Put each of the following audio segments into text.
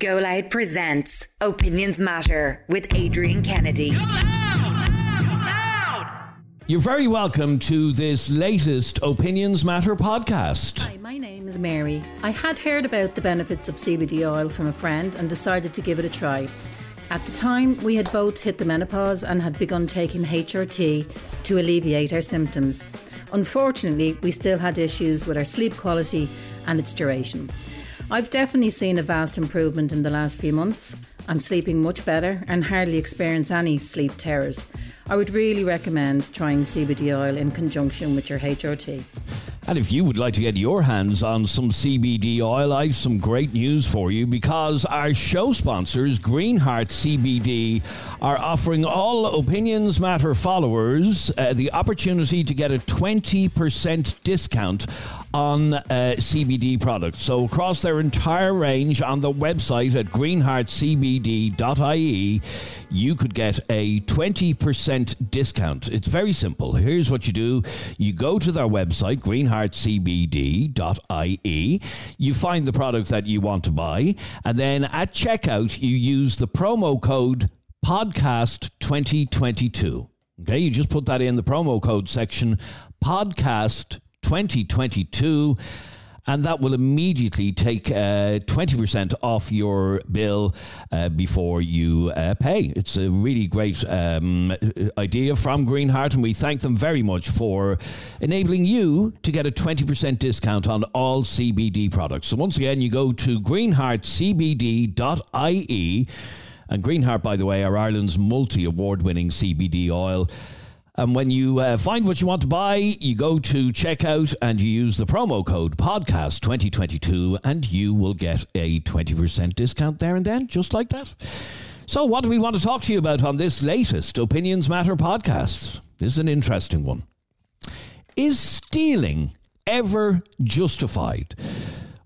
Go Loud presents Opinions Matter with Adrian Kennedy. You're very welcome to this latest Opinions Matter podcast. Hi, my name is Mary. I had heard about the benefits of CBD oil from a friend and decided to give it a try. At the time, we had both hit the menopause and had begun taking HRT to alleviate our symptoms. Unfortunately, we still had issues with our sleep quality and its duration. I've definitely seen a vast improvement in the last few months. I'm sleeping much better and hardly experience any sleep terrors. I would really recommend trying CBD oil in conjunction with your HRT. And if you would like to get your hands on some CBD oil, I've some great news for you because our show sponsors, Greenheart CBD, are offering all Opinions Matter followers uh, the opportunity to get a 20% discount on uh, CBD products. So, across their entire range on the website at greenheartcbd.ie, you could get a 20% discount. It's very simple. Here's what you do you go to their website, greenheartcbd.ie, you find the product that you want to buy, and then at checkout, you use the promo code podcast 2022. Okay, you just put that in the promo code section, podcast 2022 and that will immediately take uh, 20% off your bill uh, before you uh, pay. It's a really great um, idea from Greenheart, and we thank them very much for enabling you to get a 20% discount on all CBD products. So, once again, you go to greenheartcbd.ie, and Greenheart, by the way, are Ireland's multi award winning CBD oil. And when you uh, find what you want to buy, you go to checkout and you use the promo code podcast 2022 and you will get a 20% discount there and then, just like that. So, what do we want to talk to you about on this latest Opinions Matter podcast? This is an interesting one. Is stealing ever justified?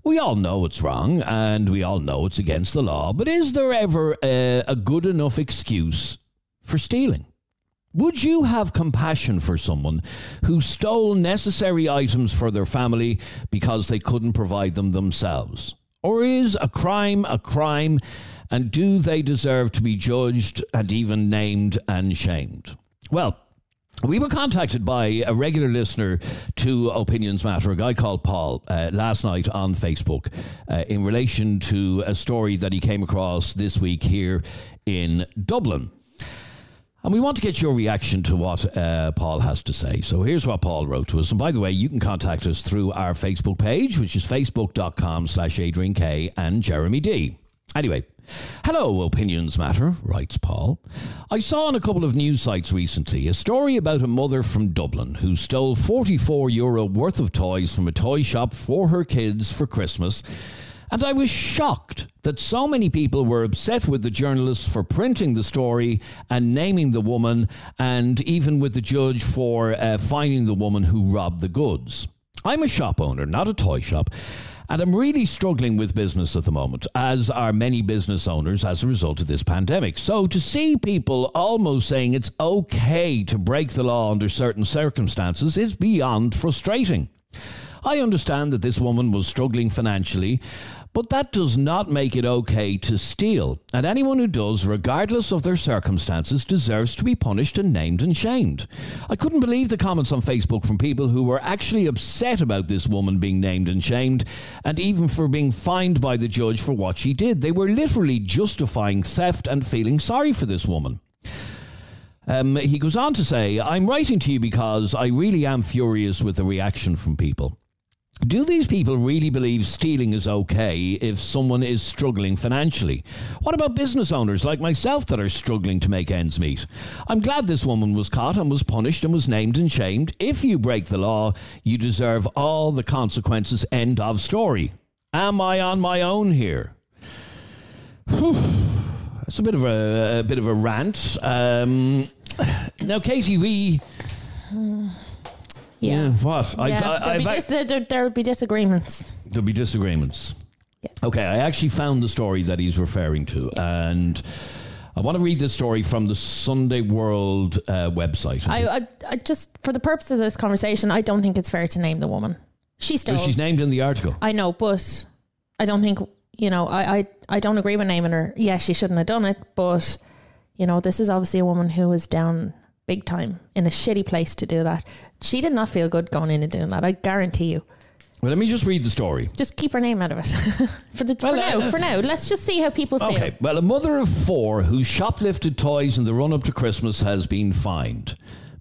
We all know it's wrong and we all know it's against the law, but is there ever a, a good enough excuse for stealing? Would you have compassion for someone who stole necessary items for their family because they couldn't provide them themselves? Or is a crime a crime and do they deserve to be judged and even named and shamed? Well, we were contacted by a regular listener to Opinions Matter, a guy called Paul, uh, last night on Facebook uh, in relation to a story that he came across this week here in Dublin. And we want to get your reaction to what uh, Paul has to say. So here's what Paul wrote to us. And by the way, you can contact us through our Facebook page, which is facebook.com slash Adrian K and Jeremy D. Anyway, hello, Opinions Matter, writes Paul. I saw on a couple of news sites recently a story about a mother from Dublin who stole 44 euro worth of toys from a toy shop for her kids for Christmas and I was shocked that so many people were upset with the journalists for printing the story and naming the woman, and even with the judge for uh, finding the woman who robbed the goods. I'm a shop owner, not a toy shop. And I'm really struggling with business at the moment, as are many business owners as a result of this pandemic. So to see people almost saying it's okay to break the law under certain circumstances is beyond frustrating. I understand that this woman was struggling financially, but that does not make it okay to steal. And anyone who does, regardless of their circumstances, deserves to be punished and named and shamed. I couldn't believe the comments on Facebook from people who were actually upset about this woman being named and shamed, and even for being fined by the judge for what she did. They were literally justifying theft and feeling sorry for this woman. Um, he goes on to say, I'm writing to you because I really am furious with the reaction from people. Do these people really believe stealing is okay if someone is struggling financially? What about business owners like myself that are struggling to make ends meet? I'm glad this woman was caught and was punished and was named and shamed. If you break the law, you deserve all the consequences. End of story. Am I on my own here? That's a bit of a, a bit of a rant. Um, now, Katie, we. Yeah. what? I've- Yeah, I- there'll, be I've- dis- there, there- there'll be disagreements. There'll be disagreements. Yes. Okay, I actually found the story that he's referring to, and I want to read this story from the Sunday World uh, website. I, I, I just, for the purpose of this conversation, I don't think it's fair to name the woman. She stole. She's named in the article. I know, but I don't think you know, I, I, I don't agree with naming her. Yeah, she shouldn't have done it, but you know, this is obviously a woman who was down big time in a shitty place to do that. She did not feel good going in and doing that. I guarantee you. Well, let me just read the story. Just keep her name out of it for the Well, for now. uh, For now, let's just see how people feel. Okay, well, a mother of four who shoplifted toys in the run up to Christmas has been fined.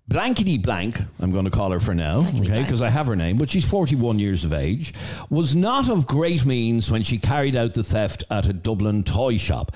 Blankety blank, I'm going to call her for now, okay, because I have her name, but she's 41 years of age, was not of great means when she carried out the theft at a Dublin toy shop.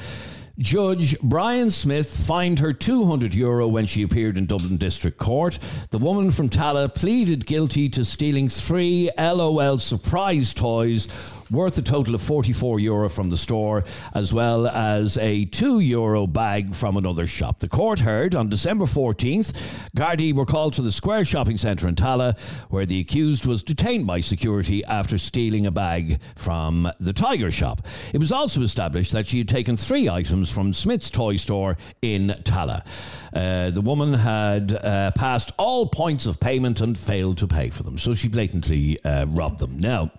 Judge Brian Smith fined her 200 euro when she appeared in Dublin District Court. The woman from Tallaght pleaded guilty to stealing three LOL surprise toys worth a total of 44 euro from the store, as well as a 2 euro bag from another shop. The court heard on December 14th, Gardaí were called to the Square Shopping Centre in Tallaght, where the accused was detained by security after stealing a bag from the Tiger shop. It was also established that she had taken three items from Smyth's toy store in Tallaght. Uh, the woman had uh, passed all points of payment and failed to pay for them, so she blatantly uh, robbed them. Now,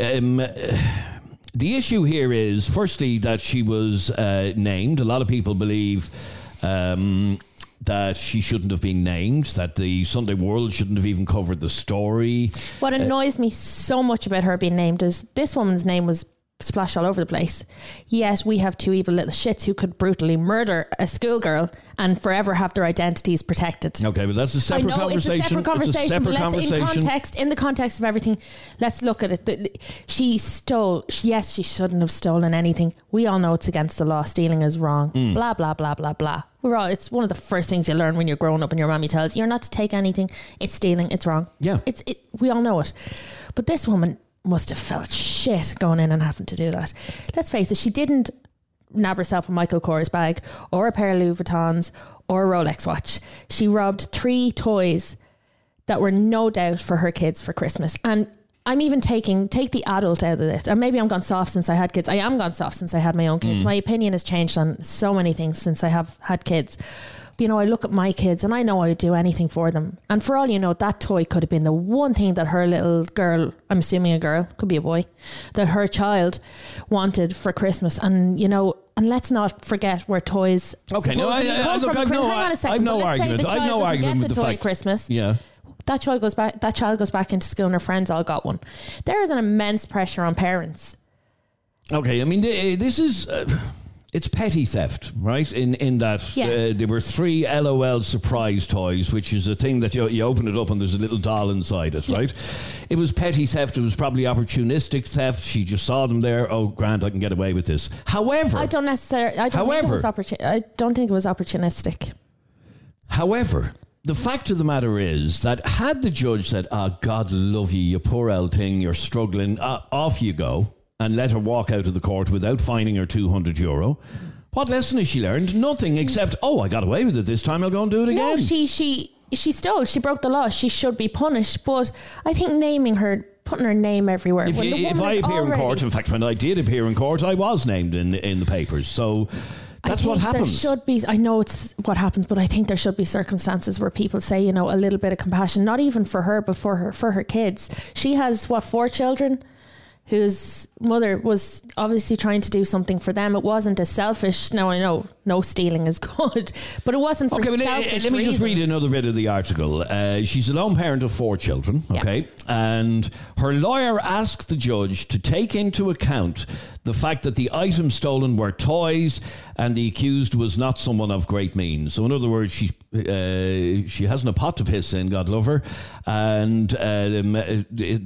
um, uh, the issue here is, firstly, that she was uh, named. A lot of people believe um, that she shouldn't have been named, that the Sunday World shouldn't have even covered the story. What annoys me so much about her being named is this woman's name was splashed all over the place. Yet we have two evil little shits who could brutally murder a schoolgirl and forever have their identities protected. Okay, but that's a I separate know conversation. it's a separate conversation. It's a separate but let's, in context, in the context of everything, let's look at it. She stole. Yes, she shouldn't have stolen anything. We all know it's against the law. Stealing is wrong. Mm. Blah blah blah blah blah. We're all. It's one of the first things you learn when you're growing up, and your mommy tells you you're not to take anything. It's stealing. It's wrong. Yeah. It's it. We all know it. But this woman must have felt shit going in and having to do that. Let's face it. She didn't nab herself a Michael Kors bag or a pair of Louis Vuittons or a Rolex watch. She robbed three toys that were no doubt for her kids for Christmas. And I'm even taking take the adult out of this. Or maybe I'm gone soft since I had kids. I am gone soft since I had my own kids. Mm. My opinion has changed on so many things since I have had kids. You know, I look at my kids and I know I would do anything for them. And for all you know, that toy could have been the one thing that her little girl, I'm assuming a girl, could be a boy, that her child wanted for Christmas. And, you know, and let's not forget where toys. Okay, no, I- I- come look. I've no- Hang on a second. I've no but let's say argument. I've no argument get with the the toy fact- at Christmas Yeah. that child goes back that child goes back into school and her friends all got one there is an immense pressure on parents Okay, I mean, this is. Uh, it's petty theft, right? In in that Yes. uh, there were three LOL surprise toys, which is a thing that you, you open it up and there's a little doll inside it, right? It was petty theft. It was probably opportunistic theft. She just saw them there. Oh, Grant, I can get away with this. However, i don't necessarily i don't think it However- was opportun- i don't think it was opportunistic However, the fact of the matter is that had the judge said, "Ah, God love you, you poor old thing, you're struggling," uh, off you go, and let her walk out of the court without fining her two hundred euro. What lesson has she learned? Nothing except, "Oh, I got away with it this time. I'll go and do it again." no she she she stole she broke the law she should be punished but i think naming her putting her name everywhere if, you- if I appear in court, in fact, when I did appear in court, I was named in in the papers. So that's what happens. There should be. I know it's what happens, but I think there should be circumstances where people say, you know, a little bit of compassion, not even for her, but for her for her kids. She has what four children, whose mother was obviously trying to do something for them. It wasn't a selfish. Now I know no stealing is good, but it wasn't for Okay, selfish let me just read another bit of the article. Uh, she's a lone parent of four children, Yeah. okay? And her lawyer asked the judge to take into account the fact that the items stolen were toys and the accused was not someone of great means. So, in other words, she, uh, she hasn't a pot to piss in, God love her, and um, uh,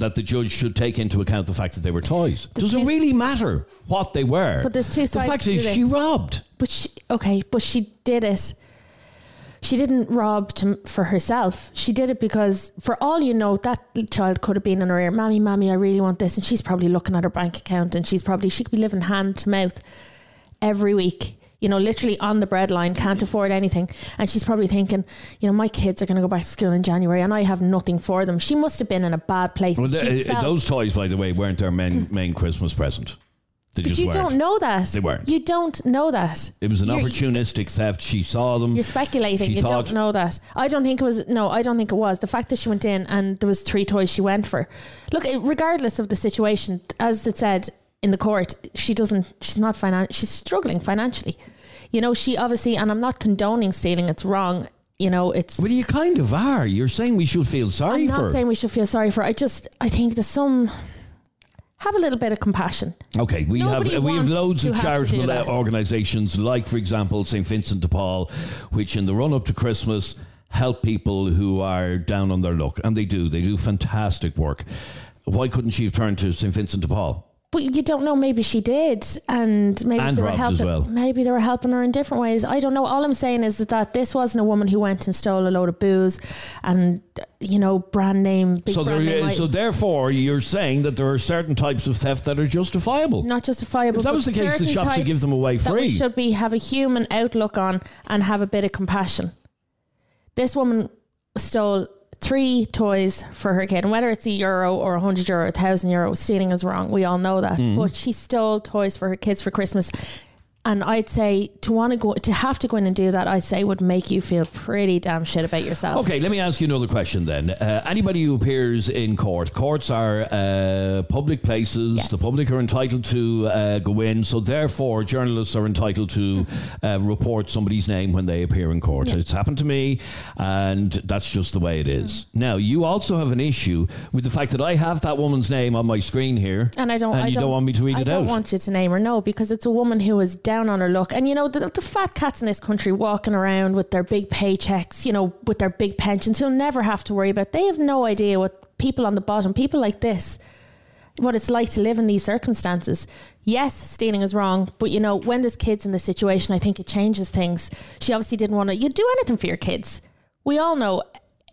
that the judge should take into account the fact that they were toys. Does it really matter what they were? But there's two The fact is, this. she robbed. But she, okay, but she did it. She didn't rob to, for herself. She did it because, for all you know, that child could have been in her ear, "Mommy, mommy, I really want this," and she's probably looking at her bank account, and she's probably she could be living hand to mouth every week. You know, literally on the breadline, can't afford anything, and she's probably thinking, you know, my kids are going to go back to school in January, and I have nothing for them. She must have been in a bad place. Well, She the, uh, felt- those toys, by the way, weren't their main main Christmas present. They but you weren't. don't know that. They weren't. You don't know that. It was an You're- opportunistic theft. She saw them. You're speculating. She you thought- don't know that. I don't think it was. No, I don't think it was. The fact that she went in and there was three toys she went for. Look, regardless of the situation, as it said in the court, she doesn't. She's not finan- She's struggling financially. You know, she obviously, and I'm not condoning stealing. It's wrong. You know, it's. Well, you kind of are. You're saying we should feel sorry I'm not for saying we should feel sorry for. I just, I think there's some. Have a little bit of compassion. Okay, we Nobody have we have loads of charitable organisations, like for example St Vincent de Paul, which in the run up to Christmas help people who are down on their luck, and they do. They do fantastic work. Why couldn't she have turned to St Vincent de Paul? But you don't know. Maybe she did, and maybe And they were helping. well. Maybe they were helping her in different ways. I don't know. All I'm saying is that this wasn't a woman who went and stole a load of booze and you know brand name. Big So brand there, name so therefore, you're saying that there are certain types of theft that are justifiable. not justifiable. If that was the case, the shops would give them away that we should be have a human outlook on and have a bit of compassion. This woman stole three toys for her kid, and whether it's a euro or a hundred euro, a thousand euro, stealing is wrong. We all know that. Hmm. But she stole toys for her kids for Christmas. And I'd say to want to go to have to go in and do that, I'd say would make you feel pretty damn shit about yourself. Okay, let me ask you another question then. Uh, anybody who appears in court, courts are uh, public places. Yes. The public are entitled to uh, go in, so therefore journalists are entitled to uh, report somebody's name when they appear in court. Yeah. It's happened to me, and that's just the way it is. Now, you also have an issue with the fact that I have that woman's name on my screen here, And I don't. and I you don't, want me to read I it don't out. want you to name her, no, because it's a woman who is down on her luck. And you know, the, the fat cats in this country walking around with their big paychecks, you know, with their big pensions, who'll never have to worry about. They have no idea what people on the bottom, people like this, what it's like to live in these circumstances. Yes, stealing is wrong, but you know, when there's kids in the situation, I think it changes things. She obviously didn't want to. You'd do anything for your kids. We all know.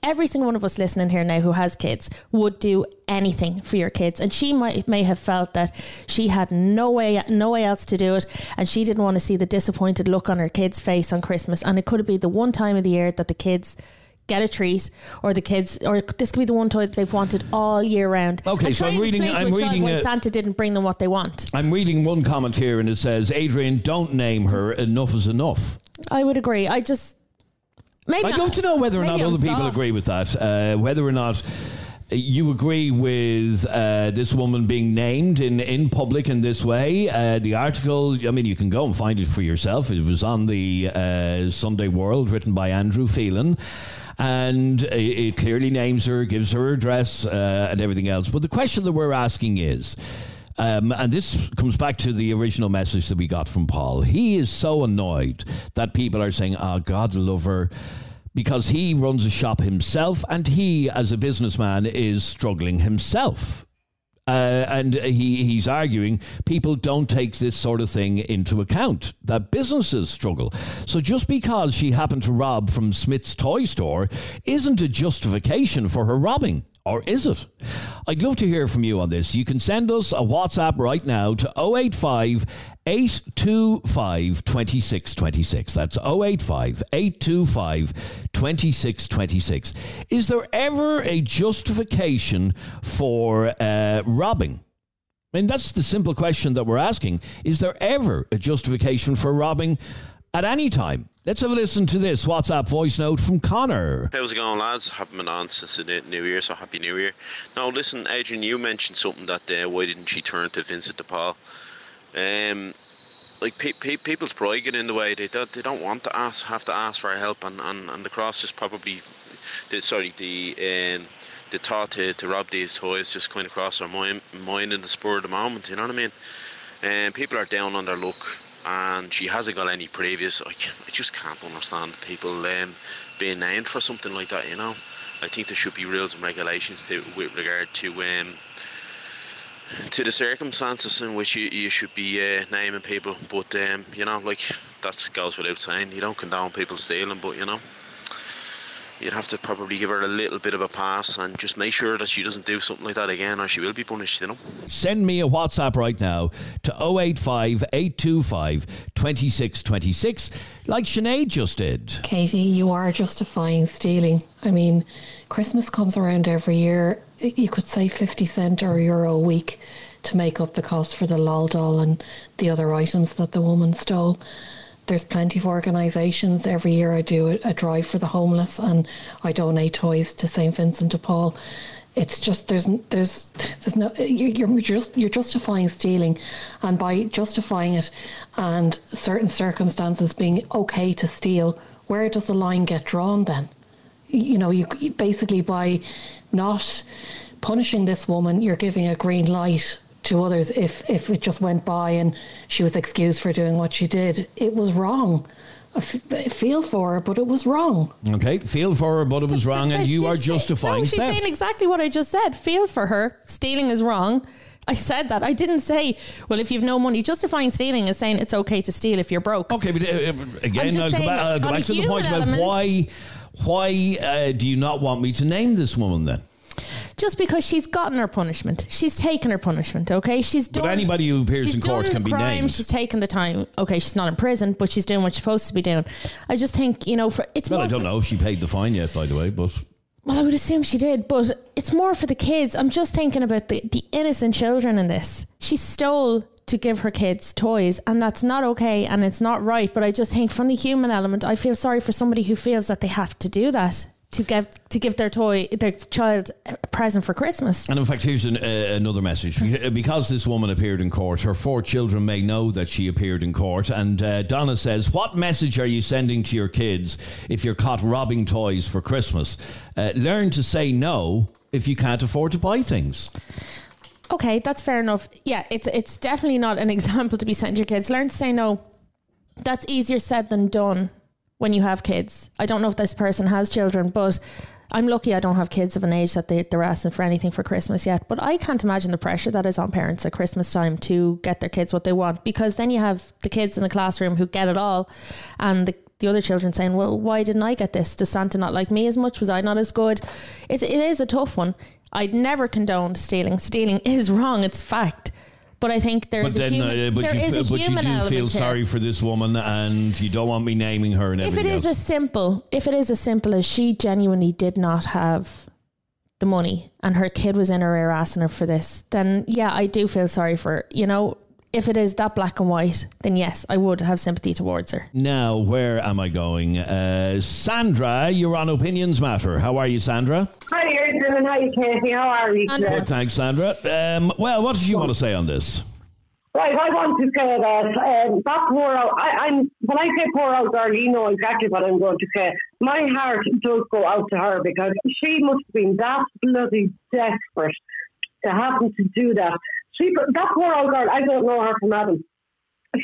Every single one of us listening here now who has kids would do anything for your kids, and she might may have felt that she had no way no way else to do it, and she didn't want to see the disappointed look on her kid's face on Christmas. And it could be the one time of the year that the kids get a treat, or the kids, or this could be the one toy that they've wanted all year round. Okay, so I'm reading- I'm reading a- Santa didn't bring them what they want. I'm reading one comment here, and it says, "Adrian, don't name her. Enough is enough." I would agree. I just maybe I'd love to know whether or not maybe I'm other people soft. agree with that. Uh, whether or not you agree with uh, this woman being named in, in public in this way. Uh, the article, I mean, you can go and find it for yourself. It was on the uh, Sunday World, written by Andrew Phelan. And it, it clearly names her, gives her address, uh, and everything else. But the question that we're asking is um, and this comes back to the original message that we got from Paul. He is so annoyed that people are saying, "Oh, God lover." because he runs a shop himself, and he, as a businessman, is struggling himself. Uh, and he, he's arguing people don't take this sort of thing into account, that businesses struggle. So just because she happened to rob from Smyth's toy store isn't a justification for her robbing. Or is it? I'd love to hear from you on this. You can send us a WhatsApp right now to 085 825 2626. That's 085 825 2626. Is there ever a justification for uh, robbing? I mean, that's the simple question that we're asking. Is there ever a justification for robbing at any time? Let's have a listen to this WhatsApp voice note from Connor. How's it going, lads? Haven't been on since the new- Year, so happy New Year. Now, listen, Adrian, you mentioned something that uh, why didn't she turn to Vincent de Paul? Um, like pe- pe- people's pride get in the way. They don't, they don't want to ask, have to ask for help, and, and, and the cross is probably, the, sorry, the um, the thought to, to rob these toys just of crossed their mind, mind in the spur of the moment. You know what I mean? And people are down on their luck, and she hasn't got any previous. I just can't understand people um, being named for something like that. You know, I think there should be rules and regulations to, with regard to um, to the circumstances in which you, you should be uh, naming people. But um, you know, like that goes without saying. You don't condone people stealing, but you know. You'd have to probably give her a little bit of a pass and just make sure that she doesn't do something like that again, or she will be punished. You know. Send me a WhatsApp right now to 085 825 2626, like Sinead just did. Katie, you are justifying stealing. I mean, Christmas comes around every year. You could say 50 cent or euro a week to make up the cost for the lol doll and the other items that the woman stole. There's plenty of organisations. Every year I do a, a drive for the homeless and I donate toys to St. Vincent de Paul. it's just there's there's there's no you're you're just you're justifying stealing, and by justifying it, and certain circumstances being okay to steal, where does the line get drawn then? You know, you- basically by not punishing this woman, you're giving a green light to others. If if it just went by and she was excused for doing what she did, it was wrong. I f- I feel for her, but it was wrong. Okay, feel for her, but it was wrong, and But you are justifying No, she's theft. saying exactly what I just said. Feel for her. Stealing is wrong. I said that. I didn't say, well, if you've no money, justifying stealing is saying it's okay to steal if you're broke. Okay, but uh, uh, again, just I'll go saying back, I'll go back to the human point about why. Why uh, do you not want me to name this woman then? Just because she's gotten her punishment. She's taken her punishment, okay? She's done. But anybody who appears in court can be crime, named. She's taken the time. Okay, she's not in prison, but she's doing what she's supposed to be doing. I just think, you know, for it's Well, I don't for- know if she paid the fine yet, by the way, but Well, I would assume she did, but it's more for the kids. I'm just thinking about the, the innocent children in this. She stole to give her kids toys, and that's not okay and it's not right. But I just think from the human element, I feel sorry for somebody who feels that they have to do that to give to give their toy their child a present for Christmas. And in fact, here's an, uh, another message. Because this woman appeared in court, her four children may know that she appeared in court. And uh, Donna says, What message are you sending to your kids if you're caught robbing toys for Christmas? Uh, learn to say no if you can't afford to buy things. Okay, that's fair enough. Yeah, it's it's definitely not an example to be sent to your kids. Learn to say no. That's easier said than done when you have kids. I don't know if this person has children, but I'm lucky I don't have kids of an age that they, they're asking for anything for Christmas yet. But I can't imagine the pressure that is on parents at Christmas time to get their kids what they want because then you have the kids in the classroom who get it all and the the other children saying, "Well, why didn't I get this? Does Santa not like me as much? Was I not as good?" It's it is a tough one. I'd never condoned stealing. Stealing is wrong. It's fact. But I think there is a human. uh, but there you, is a but you do feel here. sorry for this woman, and you don't want me naming her and If it is else. as simple, if it is as simple as she genuinely did not have the money and her kid was in her ear asking her for this, then yeah, I do feel sorry for her. You know, if it is that black and white, then yes, I would have sympathy towards her. Now, where am I going? Uh, Sandra, you're on Opinions Matter. How are you, Sandra? Hi, Adrian, and hi, Katie. How are you Sandra. today? Good, thanks, Sandra. Um, well, what did you want to say on this? Right, I want to say that um, that poor old, I, I'm, when I say poor old girl, you know exactly what I'm going to say. My heart does go out to her because she must have been that bloody desperate to happen to do that. She, that poor old girl, I don't know her from Adam.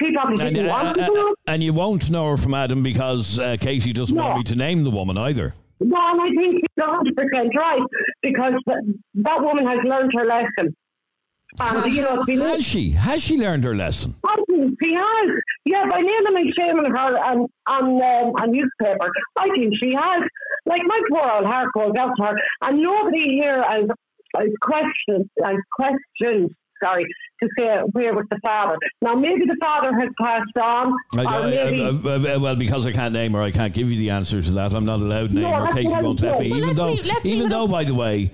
She probably And, didn't uh, want to uh, do it. and you won't know her from Adam because uh, Katie doesn't No. want me to name the woman either. No, and I think she's 100% right because that, woman has learned her lesson. And, you know, she Has she? Has she learned her lesson? I think she has. Yeah, by naming and shaming her on on um, on newspaper, I think she has. Like my poor old heart goes out to her, and nobody here has, has questioned has questioned. Sorry to say where was the father. Now maybe the father has passed on, I- or I- maybe. I- well, because I can't name her, I can't give you the answer to that. I'm not allowed to name No, her. Katie won't let me. Well, even though, leave- even though, by the way,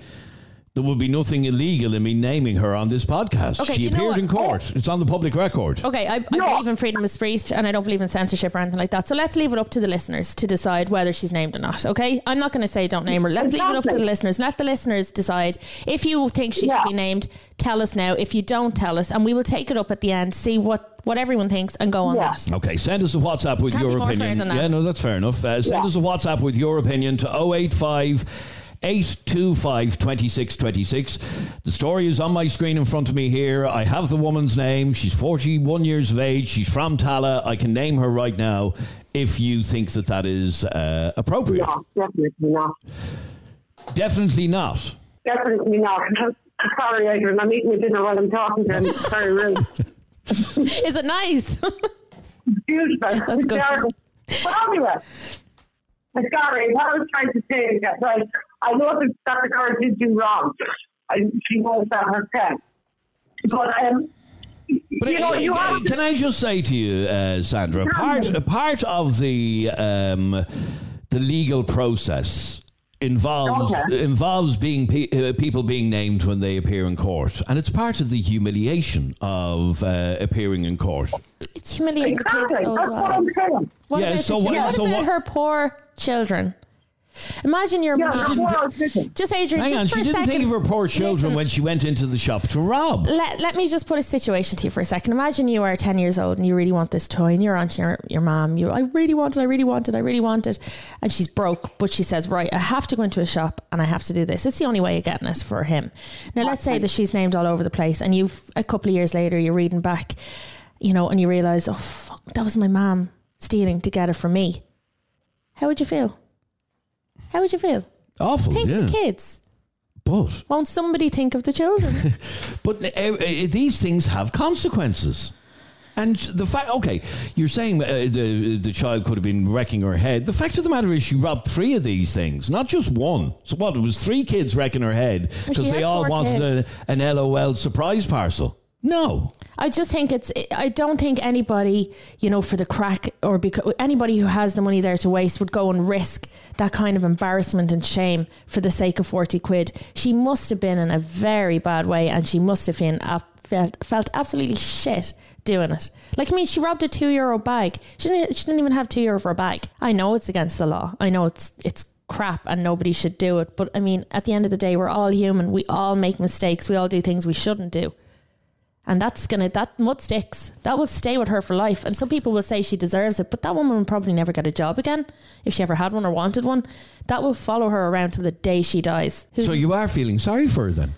there would be nothing illegal in me naming her on this podcast. Okay, she appeared in court. It's on the public record. Okay, I, I No. believe in freedom of speech and I don't believe in censorship or anything like that. So let's leave it up to the listeners to decide whether she's named or not. Okay, I'm not going to say don't name her. Let's leave it up to the listeners. Let the listeners decide. If you think she Yeah. should be named, tell us now. If you don't, tell us, and we will take it up at the end. See what what everyone thinks and go on Yeah. that. Okay, send us a WhatsApp with Can't your be more fair opinion. than that. Yeah, no, that's fair enough. Uh, send Yeah. us a WhatsApp with your opinion to 085 825 2626. The story is on my screen in front of me here. I have the woman's name. She's 41 years of age. She's from Tallaght. I can name her right now if you think that that is uh, appropriate. no, definitely not. Definitely not. Definitely not. Sorry, Adrian. I'm eating my dinner while I'm talking to him. It's very rude. Is it nice? Beautiful. That's good. Terrible. But anyway, sorry, what I was trying to say is that, right, I know that, that the girl did do wrong. I, she knows that herself. But, um, But you know, uh, you uh, have can I just say to you, uh, Sandra, part part of the um, the legal process involves Okay. involves being pe- uh, people being named when they appear in court, and it's part of the humiliation of uh, appearing in court. it's humiliating the kids exactly. though as That's what. I'm saying. What Yeah, about, so the, what- what so about what- her poor children? Imagine your Yeah, mom. well, listen. Just Adrian, Hang just on, for she a didn't second. think of her poor children Listen, when she went into the shop to rob. let, let me just put a situation to you for a second. Imagine you are 10 years old and you really want this toy and you're on to your, your mom. You I really want it, I really want it, I really want it. And she's broke, but she says, right, I have to go into a shop and I have to do this. It's the only way of getting it for him. Now, let's say that she's named all over the place and you've, a couple of years later, you're reading back, you know, and you realise, oh, fuck, that was my mom stealing to get it from me. How would you feel? How would you feel? Awful, Think yeah. of the kids. But Won't somebody think of the children? but uh, uh, these things have consequences. And the fact, okay, you're saying uh, the the child could have been wrecking her head. The fact of the matter is, she robbed three of these things, not just one. So what? It was three kids wrecking her head because they all wanted a, an LOL surprise parcel. No, I just think it's. I don't think anybody, you know, for the crack or because anybody who has the money there to waste would go and risk that kind of embarrassment and shame for the sake of forty quid. She must have been in a very bad way, and she must have been felt felt absolutely shit doing it. Like I mean, she robbed a two euro bag. She didn't. She didn't even have two euro for a bag. I know it's against the law. I know it's it's crap and nobody should do it. But I mean, at the end of the day, we're all human. We all make mistakes. We all do things we shouldn't do. And that's gonna that mud sticks. That will stay with her for life. And some people will say she deserves it, but that woman will probably never get a job again if she ever had one or wanted one. That will follow her around to the day she dies. so you are feeling sorry for her then.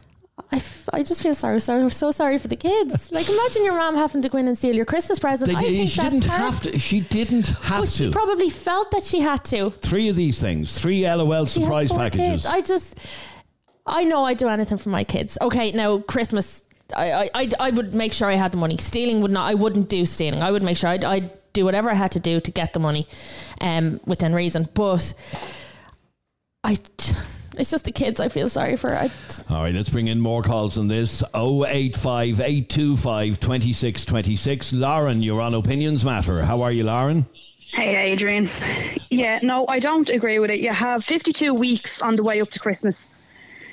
I, f- I just feel sorry, sorry, I'm so sorry for the kids. Like imagine your mom having to go in and steal your Christmas present. They I think she didn't hard. have to. She didn't have But she to. probably felt that she had to. three of these things, three LOL She surprise packages. Kids. I just, I know I'd do anything for my kids. Okay, now Christmas, I, I, I, I would make sure I had the money. Stealing would not. I wouldn't do stealing. I would make sure I'd, I'd do whatever I had to do to get the money, um, within reason. But I, it's just the kids. I feel sorry for. I, All right, let's bring in more calls on this. 085 825 2626. Lauren, you're on Opinions Matter. How are you, Lauren? Hey, Adrian. Yeah, no, I don't agree with it. You have 52 weeks on the way up to Christmas.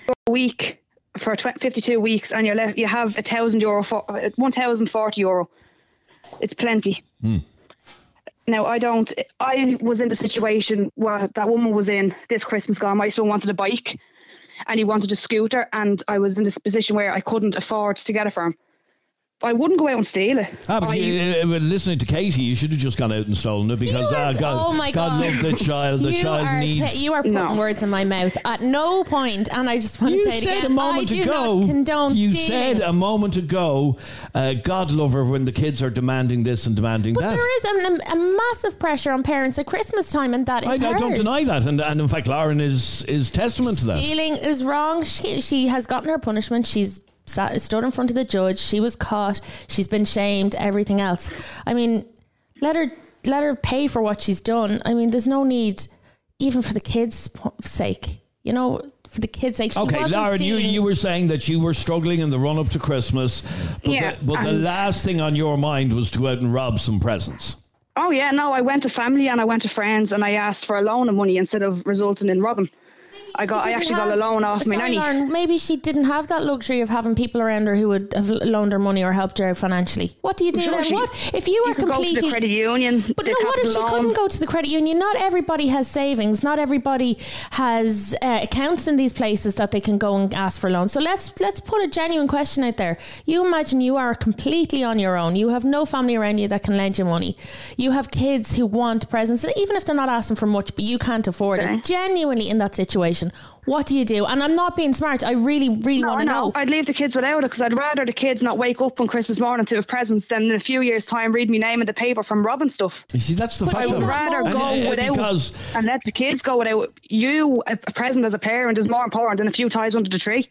A week for tw- 52 weeks, and you're left, you have a thousand euro for uh, 1,040 euro. It's plenty. Hmm. Now, I don't. I was in the situation where that woman was in this Christmas gone. My son wanted a bike, and he wanted a scooter, and I was in this position where I couldn't afford to get it for him. I wouldn't go out and steal it. Ah, but I- you, uh, listening to Katie, you should have just gone out and stolen it because are- ah, God, oh my God God. love the child. The you child are needs. ta- you are putting No. words in my mouth. At no point, and I just want You to say it again. a moment I do ago. not condone you stealing. said a moment ago, uh, God love her when the kids are demanding this and demanding But that. there is a, a massive pressure on parents at Christmas time, and that is I, I don't deny that, and and in fact, Lauren is is testament to that. Stealing is wrong. She, she has gotten her punishment. She's sat, stood in front of the judge. She was caught. She's been shamed. Everything else. I mean, let her let her pay for what she's done. I mean, there's no need, even for the kids' sake. You know, for the kids' sake. She Okay, Lauren, you, stealing. you were saying that you were struggling in the run up to Christmas, but, Yeah, the, but the last thing on your mind was to go out and rob some presents. Oh yeah, no, I went to family and I went to friends and I asked for a loan of money instead of resulting in robbing. I got I actually got a loan off my sorry, nanny. Lauren, maybe she didn't have that luxury of having people around her who would have loaned her money or helped her out financially. What do you do Sure, then? she- What if you are You could go to completely the credit union. But no, what if she capital couldn't go to the credit union? Not everybody has savings. Not everybody has uh, accounts in these places that they can go and ask for loans. So let's let's put a genuine question out there. You imagine you are completely on your own. You have no family around you that can lend you money. You have kids who want presents, even if they're not asking for much, but you can't afford Okay. it. Genuinely in that situation, what do you do? And I'm not being smart. I really, really No, want to know. know. I'd leave the kids without it because I'd rather the kids not wake up on Christmas morning to have presents than in a few years' time read me name in the paper from robbing stuff. You see, that's the But fact I would rather And, go uh, without because and let the kids go without. You, a a present as a parent, is more important than a few ties under the tree.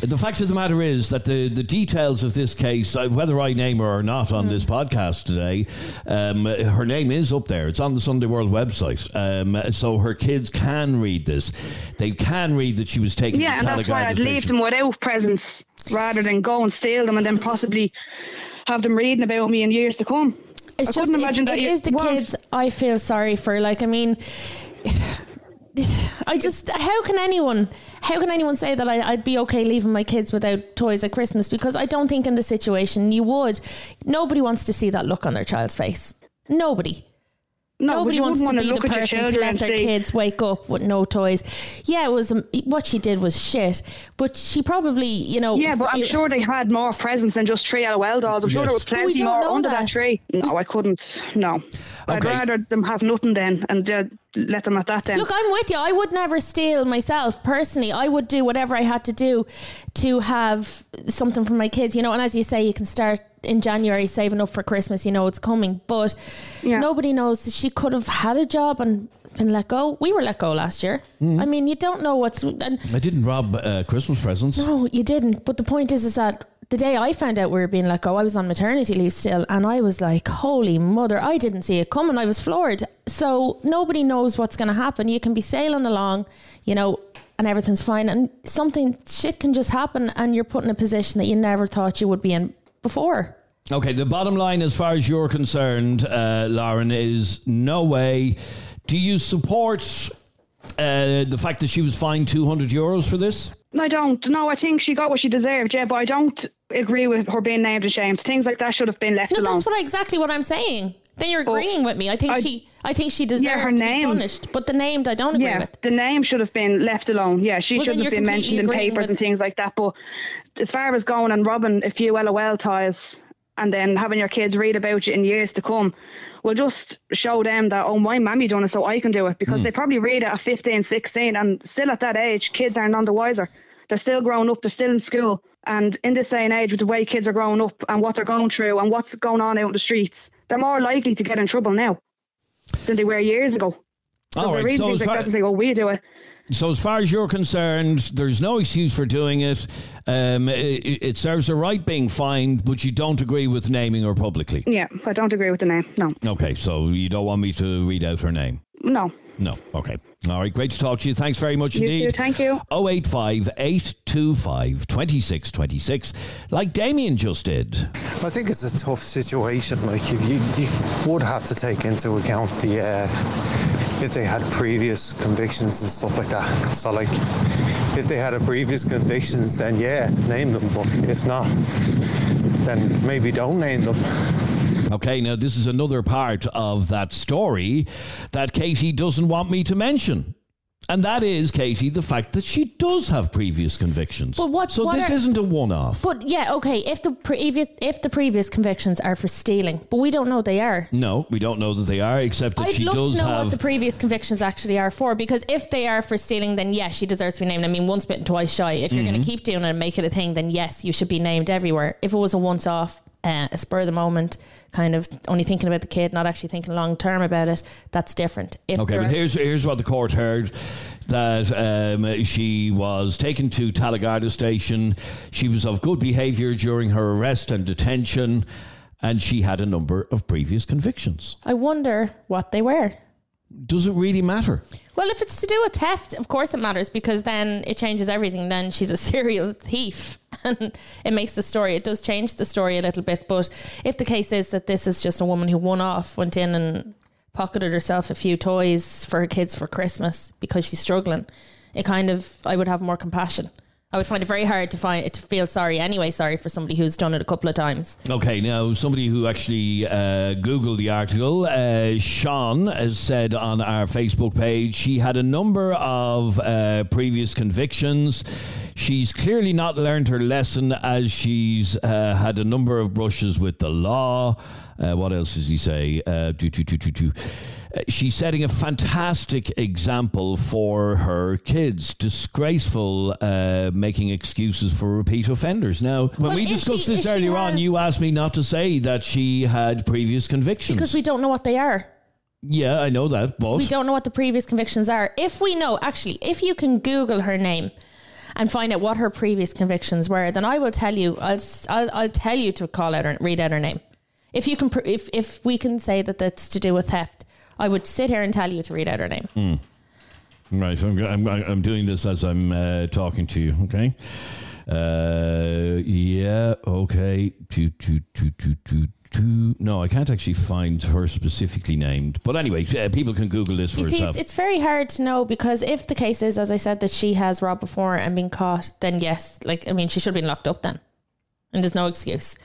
The fact of the matter is that the, the details of this case, uh, whether I name her or not on this podcast today, um, her name is up there. It's on the Sunday World website. Um, so her kids can read this. They can read that she was taken Yeah, to and that's why I'd leave them without presents rather than go and steal them and then possibly have them reading about me in years to come. It's I just couldn't it- imagine that it you- is the well- kids I feel sorry for. Like I mean, I just how can anyone how can anyone say that I, I'd be okay leaving my kids without toys at Christmas? Because I don't think in the situation you would. Nobody wants to see that look on their child's face. Nobody. No, Nobody wants to be to the look at your person to let their see. kids wake up with no toys. Yeah, it was um, what she did was shit, but she probably, you know, Yeah, but I'm f- sure they had more presents than just three LOL dolls. I'm sure there was plenty more under that. that. tree. No, I couldn't. No, I'd rather them have nothing then and uh, let them at that then. Look, I'm with you. I would never steal myself personally. I would do whatever I had to do to have something for my kids, you know. And as you say, you can start in January saving up for Christmas. You know it's coming, but Yeah. nobody knows that she could have had a job and been let go. We were let go last year. Mm. I mean, you don't know what's and I didn't rob uh, Christmas presents. no, you didn't. But the point is, is that the day I found out we were being let go, I was on maternity leave still, and I was like, "Holy mother!" I didn't see it coming. I was floored. So nobody knows what's going to happen. You can be sailing along, you know, and everything's fine, and something shit can just happen, and you're put in a position that you never thought you would be in before. Okay, the bottom line, as far as you're concerned, uh, Lauren, is no way. Do you support uh, the fact that she was fined 200 euros for this? I don't. No, I think she got what she deserved. Yeah, but I don't agree with her being named and shamed. Things like that should have been left No, alone. that's what I, exactly what I'm saying. Then you're agreeing with me. I think I- she, I think she deserved Yeah, her to name. be punished, but the named I don't agree yeah, with. the name should have been left alone. Yeah, she Well, shouldn't have been mentioned in papers with- and things like that. But as far as going and robbing a few LOL ties and then having your kids read about you in years to come, will just show them that, oh, my mammy done it, so I can do it. Because hmm. they probably read it at 15, 16, and still at that age, kids aren't none the wiser. They're still growing up, they're still in school. And in this day and age, with the way kids are growing up and what they're going through and what's going on out in the streets, they're more likely to get in trouble now than they were years ago. So All right, so as like far- say, oh, we do it. So, as far as you're concerned, there's no excuse for doing it. Um, it, it serves a right being fined, but you don't agree with naming her publicly. Yeah, I don't agree with the name. No, Okay, so you don't want me to read out her name? no. No. Okay. All right. Great to talk to you. Thanks very much You indeed. too, thank you. 085 825 2626, like Damien just did. I think it's a tough situation. Like you, you, you would have to take into account the uh, if they had previous convictions and stuff like that. So like, if they had a previous convictions, then yeah, name them. But if not, then maybe don't name them. Okay, now this is another part of that story that Katie doesn't want me to mention. And that is, Katie, the fact that she does have previous convictions. But what- so what this are- isn't a one-off. But yeah, okay. If the previous if the previous convictions are for stealing, but we don't know they are. No, we don't know that they are, except that I'd she love does to know have. what the previous convictions actually are for, because if they are for stealing, then yes, she deserves to be named. I mean, once bitten, twice shy. If you're Mm-hmm. going to keep doing it and make it a thing, then yes, you should be named everywhere. If it was a once-off, uh, a spur of the moment, kind of only thinking about the kid, not actually thinking long term about it, that's different. If Okay, but here's here's what the court heard that um, she was taken to Tallaght Garda station. She was of good behaviour during her arrest and detention, and she had a number of previous convictions. I wonder what they were. Does it really matter? Well, if it's to do with theft, of course it matters because then it changes everything. Then she's a serial thief and it makes the story, it does change the story a little bit. But if the case is that this is just a woman who one off went in and pocketed herself a few toys for her kids for Christmas because she's struggling, it kind of, I would have more compassion. I would find it very hard to find to feel sorry anyway. Sorry for somebody who's done it a couple of times. Okay, now somebody who actually uh, Googled the article, uh, Sean, has said on our Facebook page she had a number of uh, previous convictions. She's clearly not learned her lesson as she's uh, had a number of brushes with the law. Uh, what else does he say? Uh, do, do, do. Uh, She's setting a fantastic example for her kids. Disgraceful, uh, making excuses for repeat offenders. Now, when Well, we discussed she- this earlier on, you asked me not to say that she had previous convictions. Because we don't know what they are. yeah, I know that, but We don't know what the previous convictions are. If we know, actually, if you can Google her name and find out what her previous convictions were, then I will tell you. I'll I'll, I'll tell you to call out her, read out her name. If you can, if if we can say that that's to do with theft, I would sit here and tell you to read out her name. right, I'm, I'm, I'm doing this as I'm uh, talking to you. Okay. Uh, yeah. Okay. Two, two, two, two, two. No, I can't actually find her specifically named. But anyway, uh, people can Google this for You see, it's, it's very hard to know because if the case is, as I said, that she has robbed before and been caught, then yes, like I mean, she should have been locked up then, and there's no excuse.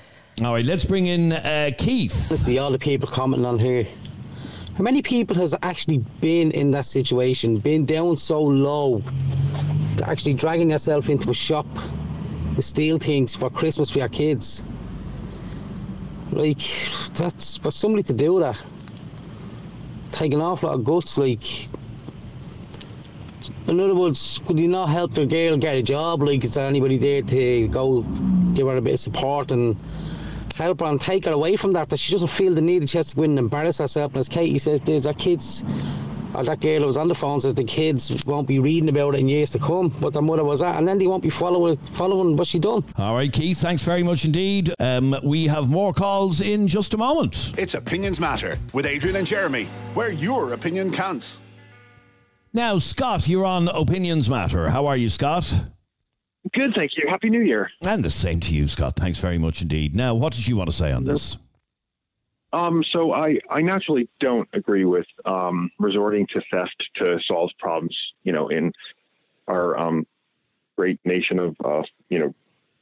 All right, let's bring in uh, Keith. Listen to all the people commenting on here. How many people has actually been in that situation, been down so low, actually dragging yourself into a shop to steal things for Christmas for your kids? Like, that's for somebody to do that. Take an awful lot of guts, like. In other words, could you not help the girl get a job? Like, is there anybody there to go give her a bit of support and help her and take her away from that? That she doesn't feel the need that she has to go in and embarrass herself. And as Katie says, there's our kids, that girl who was on the phone says the kids won't be reading about it in years to come, what their mother was at, and then they won't be following following what she done. All right, Keith, thanks very much indeed. Um, we have more calls in just a moment. It's Opinions Matter with Adrian and Jeremy, where your opinion counts. Now, Scott, you're on Opinions Matter. How are you, Scott? Good, thank you. Happy New Year. And the same to you, Scott. Thanks very much indeed. Now, what did you want to say on this? Um, so I, I naturally don't agree with um, resorting to theft to solve problems, you know, in our um, great nation of, uh, you know,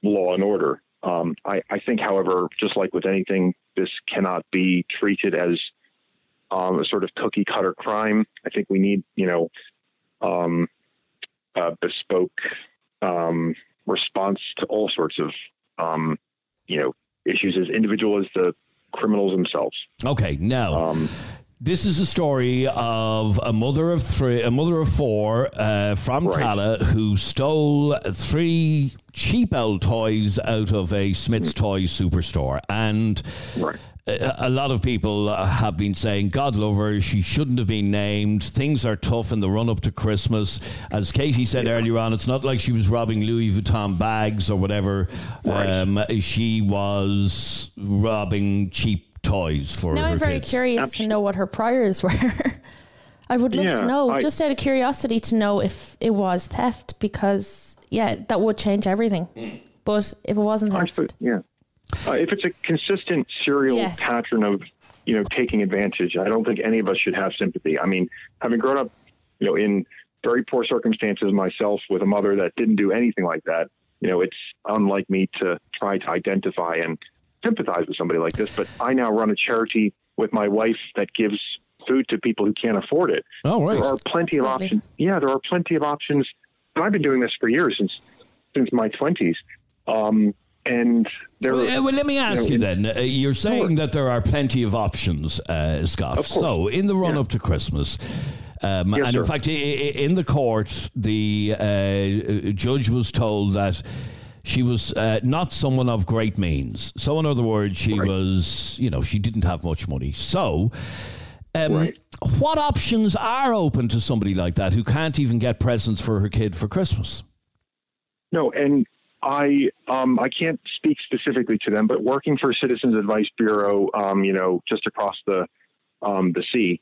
law and order. Um, I, I think, however, just like with anything, this cannot be treated as um, a sort of cookie cutter crime. I think we need, you know, um, a bespoke response to all sorts of, you know, issues as individual as the criminals themselves. Okay, now. Um, this is a story of a mother of three, a mother of four uh, from Right. Cala who stole three cheap old toys out of a Smyth's Toys superstore, and a, a lot of people uh, have been saying, "God love her, she shouldn't have been named." Things are tough in the run up to Christmas, as Katie said earlier on. It's not like she was robbing Louis Vuitton bags or whatever. Um, she was robbing cheap toys for Now her I'm very kids. curious to know what her priors were. I would love Yeah, to know, I- just out of curiosity, to know if it was theft, because yeah, that would change everything. But if it wasn't I theft, suppose, yeah. Uh, if it's a consistent serial Yes. pattern of, you know, taking advantage, I don't think any of us should have sympathy. I mean, having grown up, you know, in very poor circumstances myself with a mother that didn't do anything like that, you know, it's unlike me to try to identify and sympathize with somebody like this. But I now run a charity with my wife that gives food to people who can't afford it. Oh, right. There are plenty of options. Yeah, there are plenty of options. And I've been doing this for years since since my twenties. Um, and there. Well, uh, well, let me ask you, in- then. Uh, you're saying that there are plenty of options, uh, Scott. So, in the run up to Christmas, um, and in fact, in the court, the uh, judge was told that she was uh, not someone of great means. So, in other words, she was, you know, she didn't have much money. So, um, what options are open to somebody like that who can't even get presents for her kid for Christmas? No, and I um, I can't speak specifically to them, but working for Citizens Advice Bureau, um, you know, just across the um, the sea,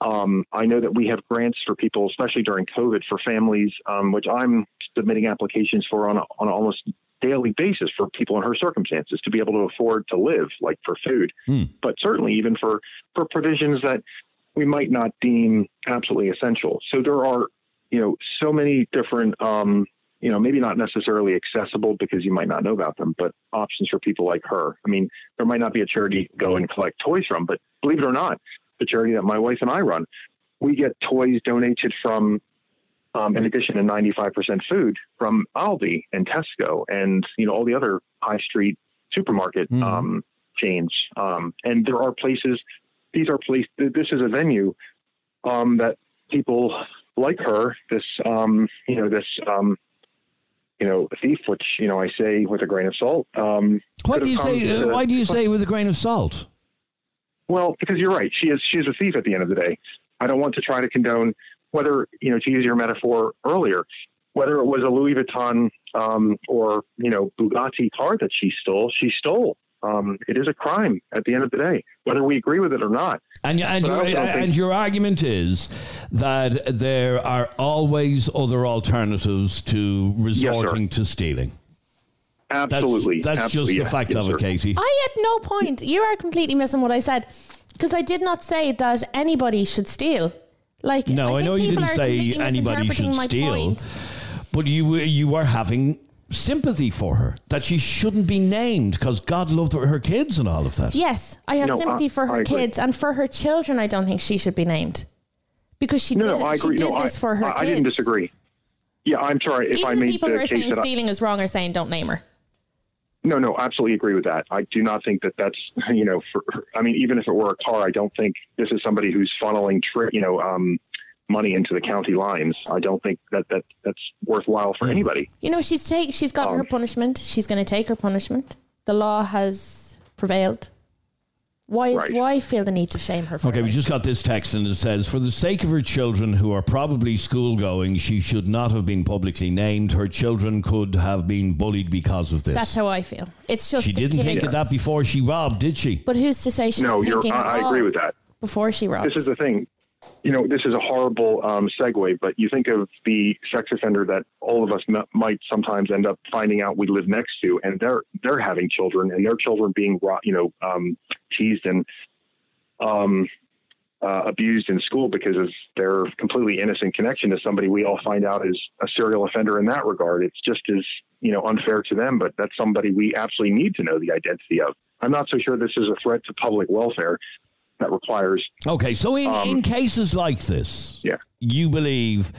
um, I know that we have grants for people, especially during COVID, for families, um, which I'm submitting applications for on a, on an almost daily basis for people in her circumstances to be able to afford to live, like for food, but certainly even for for provisions that we might not deem absolutely essential. So there are, you know, so many different, um, you know, maybe not necessarily accessible because you might not know about them, but options for people like her. I mean, there might not be a charity to go and collect toys from, but believe it or not, the charity that my wife and I run, we get toys donated from, um, in addition to 95% food from Aldi and Tesco and, you know, all the other high street supermarket um, chains. Um, and there are places, these are places, this is a venue um, that people like her, this, um, you know, this, um, you know, a thief, which, you know, I say with a grain of salt. Um, Why do you say? Uh, why do you say with a grain of salt? well, because you're right. She is she is a thief at the end of the day. I don't want to try to condone whether you know to use your metaphor earlier, whether it was a Louis Vuitton um, or you know Bugatti car that she stole. She stole. Um, it is a crime at the end of the day, whether we agree with it or not. And and your, think- and your argument is that there are always other alternatives to resorting to stealing. Absolutely, That's, that's absolutely, just the fact Yes, of it, Katie. I had no point. You are completely missing what I said because I did not say that anybody should steal. Like, No, I, think know you didn't say anybody should steal, point. but you were- you were having sympathy for her that she shouldn't be named because God loved her, her kids and all of that. Yes, I have No, sympathy I- for her I agree. kids and for her children. I don't think she should be named because she no, did, no, I agree. did no, this I, for her I, kids. I didn't disagree. Yeah, I'm sorry if Even I the made people the who are saying that I, stealing is wrong are saying don't name her. No, no, absolutely agree with that. I do not think that that's, you know, for, I mean, even if it were a car, I don't think this is somebody who's funneling, tri- you know, um, money into the county lines. I don't think that, that that's worthwhile for anybody. You know, she's take she's got Um, her punishment. She's going to take her punishment. The law has prevailed. Why is Right. why feel the need to shame her? For Okay, it? we just got this text and it says, For the sake of her children who are probably school going, she should not have been publicly named. Her children could have been bullied because of this. That's how I feel. It's just she didn't think of that before she robbed, did she? But who's to say she's no, you're, thinking? I, I agree with that. Before she robbed. This is the thing. You know, this is a horrible um, segue, but you think of the sex offender that all of us m- might sometimes end up finding out we live next to, and they're they're having children, and their children being you know um, teased and um, uh, abused in school because of their completely innocent connection to somebody we all find out is a serial offender in that regard. It's just as you know unfair to them, but that's somebody we absolutely need to know the identity of. I'm not so sure this is a threat to public welfare that requires Okay, so in, Um, in cases like this, yeah. you believe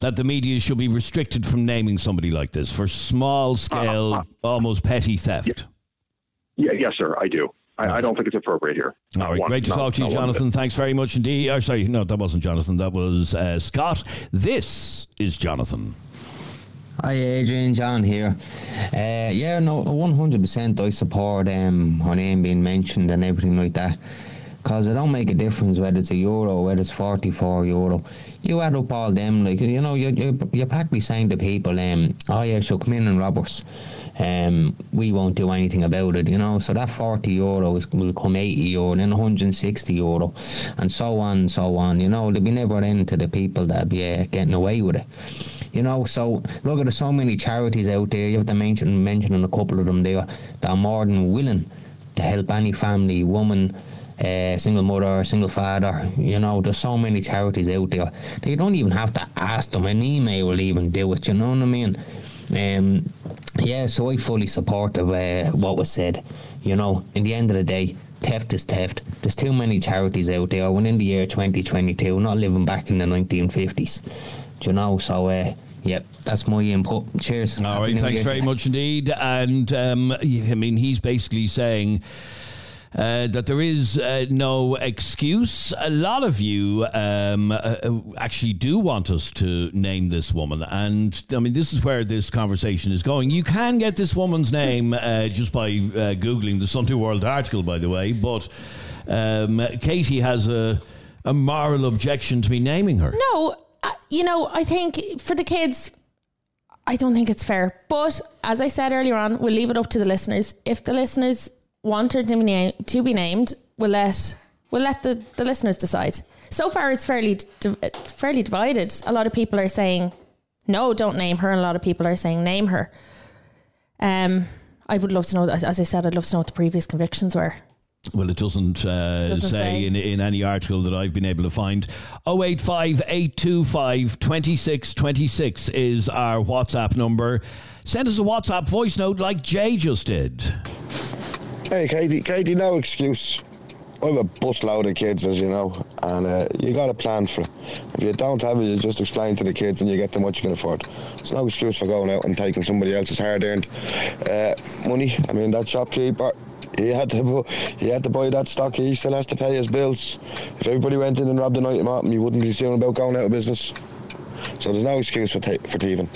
that the media should be restricted from naming somebody like this for small scale, almost petty theft. Yeah, yes, sir, I do. I, I don't think it's appropriate here. All right, One- great to not- talk to you, not one bit. Jonathan. Thanks very much indeed. Oh, sorry, no, that wasn't Jonathan. That was uh, Scott. This is Jonathan. Hi, Adrian. John here. Uh, yeah, no, one hundred percent. I support um, her name being mentioned and everything like that. Cause it don't make a difference whether it's a euro, or whether it's forty-four euro. You add up all them, like you know, you you you're practically saying to people, um, oh yeah, so come in and rob us. Um, we won't do anything about it, you know. So that forty euro is, will come eighty euro, then one hundred and sixty euro, and so on and so on. You know, there'll be never end to the people that be uh, getting away with it. You know, so look, there's so many charities out there. You have to mention mentioning a couple of them there are more than willing to help any family, woman, uh, single mother, single father. You know, there's so many charities out there. They don't even have to ask them. An email will even do it. You know what I mean? Um, yeah, so I fully support of uh, what was said. You know, in the end of the day, theft is theft. There's too many charities out there. When in the year 2022, not living back in the 1950s. Do you know? So, uh, yep, that's my input. Cheers. All right, thanks very much indeed. And um, I mean, he's basically saying. Uh, that there is uh, no excuse. A lot of you um, uh, uh, actually do want us to name this woman, and I mean, this is where this conversation is going. You can get this woman's name uh, just by uh, googling the Sunday World article, by the way. But um, Katie has a, a moral objection to me naming her. No, you know, I think for the kids, I don't think it's fair. But as I said earlier on, we'll leave it up to the listeners. If the listeners want her to be, na- to be named, we'll let we'll let the, the listeners decide. So far, it's fairly di- fairly divided. A lot of people are saying no, don't name her, and a lot of people are saying name her. Um, I would love to know. As I said, I'd love to know what the previous convictions were. Well, it doesn't, uh, Doesn't say, say. In, in any article that I've been able to find. 085 825 2626 is our WhatsApp number. Send us a WhatsApp voice note like Jay just did. Hey, Katie, Katie, no excuse. I have a busload of kids, as you know, and uh, you got a plan for it. If you don't have it, you just explain to the kids and you get them what you can afford. It's no excuse for going out and taking somebody else's hard-earned uh, money. I mean, that shopkeeper, he had to he had to buy that stock. He still has to pay his bills. If everybody went in and robbed an item him, he wouldn't be suing about going out of business. So there's no excuse for ta- for thieving.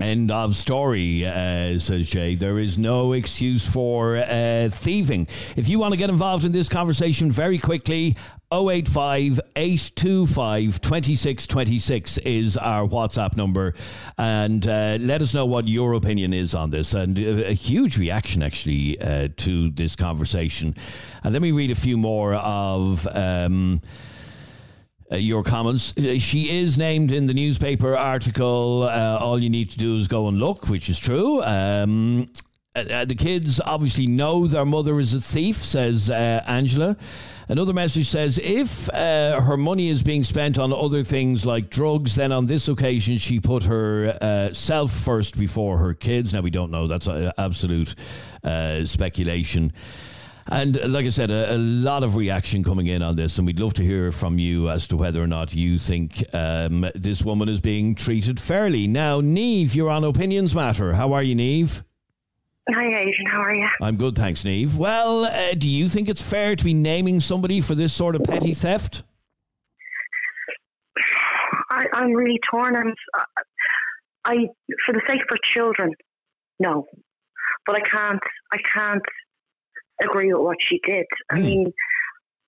End of story, uh, says Jay. There is no excuse for uh, thieving. If you want to get involved in this conversation very quickly, 085 825 2626 is our WhatsApp number. And uh, let us know what your opinion is on this. And uh, a huge reaction, actually, uh, to this conversation. And let me read a few more of. Um, uh, your comments. Uh, She is named in the newspaper article. Uh, all you need to do is go and look, which is true. Um, uh, uh, the kids obviously know their mother is a thief, says uh, Angela. Another message says if uh, her money is being spent on other things like drugs, then on this occasion she put herself first before her kids. Now we don't know; that's uh, absolute uh, speculation. And uh, like I said, a, a, lot of reaction coming in on this, and we'd love to hear from you as to whether or not you think um, this woman is being treated fairly. Now, Neve, you're on Opinions Matter. How are you, Neve? Hi, Adrian. How are you? I'm good, thanks, Neve. Well, uh, do you think it's fair to be naming somebody for this sort of petty theft? I, am really torn. I'm, I, for the sake of our children, no, but I can't. I can't agree with what she did. I hmm. mean,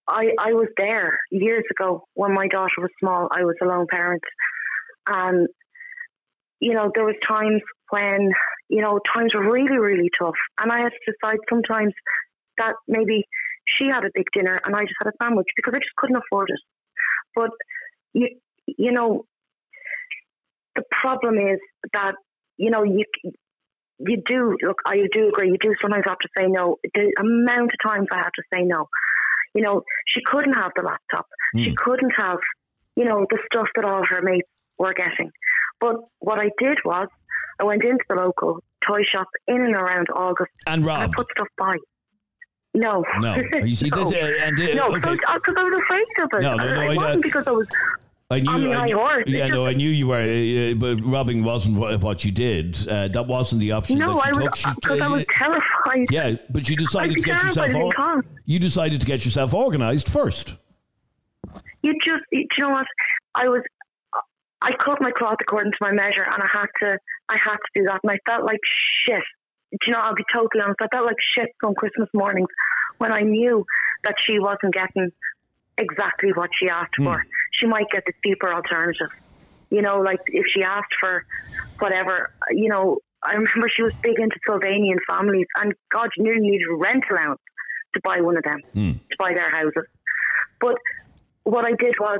I I was there years ago when my daughter was small. I was a lone parent, and you know there was times when you know, times were really, really tough. And I had to decide sometimes that maybe she had a big dinner and I just had a sandwich because I just couldn't afford it. But you, you know, the problem is that you know you you do look. I do agree. You do sometimes have to say no. The amount of times I have to say no. You know, she couldn't have the laptop. Mm. She hmm. couldn't have, you know, the stuff that all her mates were getting. But what I did was I went into the local toy shop in and around August. And Rob. And I put stuff by. No. No. You see, no. this, uh, and, uh, no, because okay. I, was afraid of it. No, no, no. It wasn't uh, because I was. I knew, on the horse. Yeah, no, I knew you were, uh, but robbing wasn't what, what you did. Uh, that wasn't the option no, that you I took. because I was terrified. Yeah, but you decided to get yourself. Or, you decided to get yourself organised first. You just, you know what? I was I cut my cloth according to my measure, and I had to, I had to do that, and I felt like shit. Do you know, I'll be totally honest. I felt like shit on Christmas mornings when I knew that she wasn't getting exactly what she asked mm. for. She might get the cheaper alternative. You know, like if she asked for whatever, you know, I remember she was big into Sylvanian families, and God, you nearly needed a rent allowance to buy one of them, mm. to buy their houses. But what I did was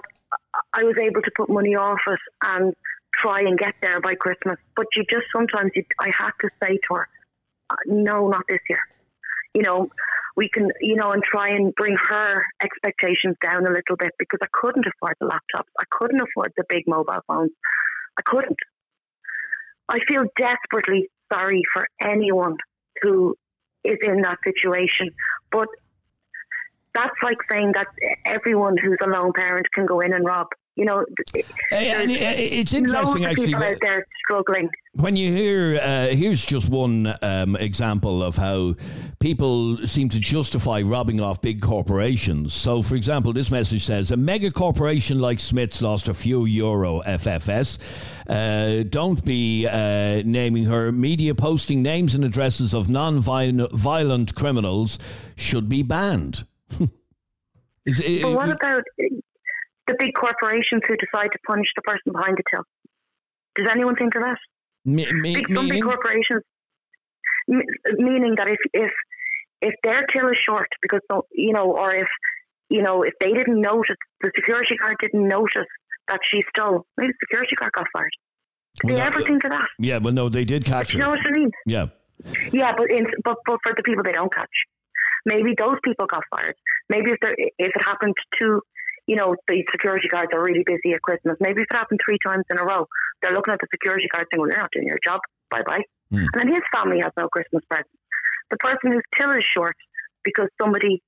I was able to put money off it and try and get there by Christmas. But you just sometimes you, I had to say to her, uh, no, not this year. You know, we can, you know, and try and bring her expectations down a little bit because I couldn't afford the laptops. I couldn't afford the big mobile phones. I couldn't. I feel desperately sorry for anyone who is in that situation. But that's like saying that everyone who's a lone parent can go in and rob. You know, it's interesting actually. People out there struggling. When you hear, uh, here's just one um, example of how people seem to justify robbing off big corporations. So, for example, this message says a mega corporation like Smyths lost a few euro FFS. Uh, don't be uh, naming her. Media posting names and addresses of non-violent criminals should be banned. Is but what about the big corporations who decide to punish the person behind the till? Does anyone think of that? Me, me, big, some big corporations, meaning that if if if their till is short because you know, or if you know, if they didn't notice, the security guard didn't notice that she stole, maybe the security guard got fired. Did well, they ever think of that? Yeah, well, no, they did catch her. You know what I mean? Yeah. Yeah, but in, but but for the people they don't catch, maybe those people got fired. Maybe if if it happened to, you know, the security guards are really busy at Christmas. Maybe if it happened three times in a row, they're looking at the security guard saying, "Well, you're not doing your job. Bye bye." Mm. And then his family has no Christmas present. The person whose till is short because somebody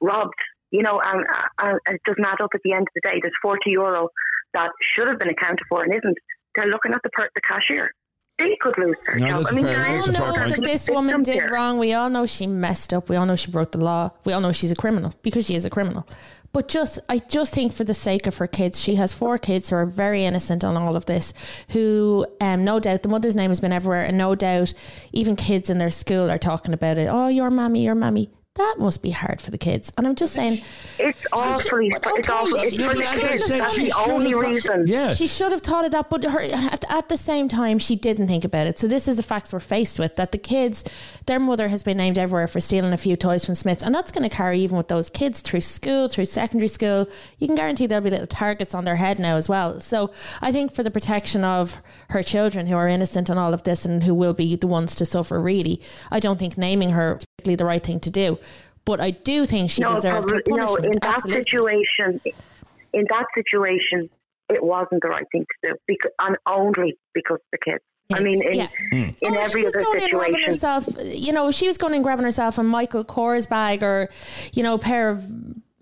robbed, you know, and, and it doesn't add up at the end of the day. There's 40 euro that should have been accounted for and isn't. They're looking at the, per- the cashier they could lose their no, job. I mean, fair, we all know that this woman did here. wrong. We all know she messed up. We all know she broke the law. We all know she's a criminal because she is a criminal. But just, I just think for the sake of her kids, she has four kids who are very innocent on all of this. Who, um, no doubt, the mother's name has been everywhere, and no doubt, even kids in their school are talking about it. Oh, your mammy, your mammy. That must be hard for the kids. And I'm just saying, It's awfully. It's awful. It's for the kids. That's the only reason. Yeah, She should have thought of that, but her, at, at the same time, she didn't think about it. So this is the facts we're faced with: that the kids, their mother has been named everywhere for stealing a few toys from Smyths, and that's going to carry even with those kids through school, through secondary school. You can guarantee there'll be little targets on their head now as well. So I think for the protection of her children who are innocent in all of this and who will be the ones to suffer, really, I don't think naming her is the right thing to do. But I do think she no, deserved her probably, no. punishment. In that absolutely. situation, in that situation, it wasn't the right thing to do, because, and only because the kids. I mean, in, yeah. Hmm. in Oh, every other going in situation. herself, you know, she was going and grabbing herself a Michael Kors bag or, you know, a pair of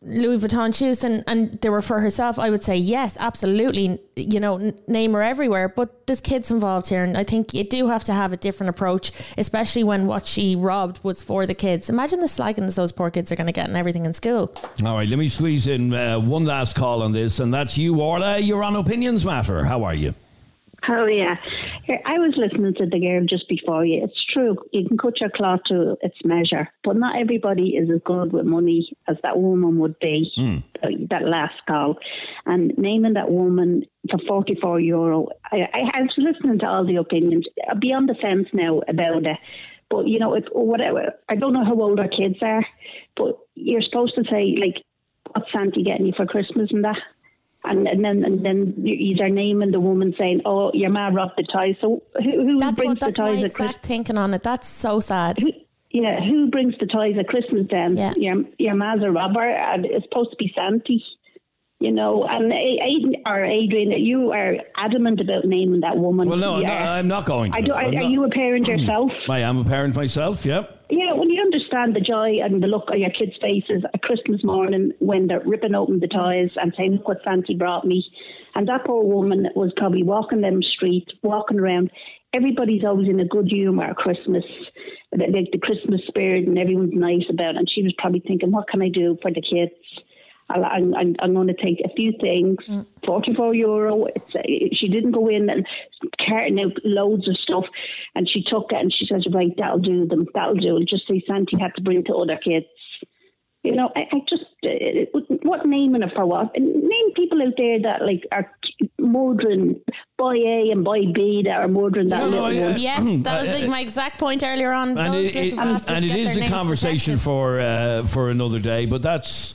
Louis Vuitton shoes and, and they were for herself. I would say yes, absolutely. You know, name her everywhere. But there's kids involved here, and I think you do have to have a different approach, especially when what she robbed was for the kids. Imagine the slaggings those poor kids are going to get and everything in school. All right, let me squeeze in uh, one last call on this, and that's you, Orla. You're on Opinions Matter. How are you? Oh yeah, I was listening to the girl just before you. It's true. You can cut your cloth to its measure, but not everybody is as good with money as that woman would be. uh, That last call, and naming that woman for forty four euro. I, I, I was listening to all the opinions. I'll be on the fence now about it. But you know, it's whatever. I don't know how old our kids are, but you're supposed to say like, "What's Santa getting you for Christmas?" and that. And, and then and then you're naming the woman saying, "Oh, your man robbed the toys." So who, who That's brings what that's the my toys at exact Christmas? thinking on it. That's so sad. Yeah, who brings the toys at Christmas then? Yeah. Your your man's a robber, and it's supposed to be Santa. You know, and A- Aidan or Adrian, you are adamant about naming that woman. Well, no, I'm not, I'm not going to. I do, are, I'm are you a parent yourself? I am a parent myself, yep. Yeah, well, you understand the joy and the look on your kids' faces at Christmas morning when they're ripping open the toys and saying, Look what Santa brought me. And that poor woman was probably walking them streets, walking around. Everybody's always in a good humour at Christmas, the, the Christmas spirit, and everyone's nice about it. And she was probably thinking, What can I do for the kids? I'll- I'm, I'm, I'm going to take a few things. 44 euro. It's, uh, she didn't go in and carting out loads of stuff. And she took it and she says, right, that'll do them. That'll do. And just say Santi had to bring to other kids. You know, I, I just, uh, what naming it for what? And name people out there that like are murdering boy A and boy B that are murdering that little one. Yes, that was like my exact point earlier on. And Those it, it- bastards and it get is their a conversation protected. for uh, for another day, but that's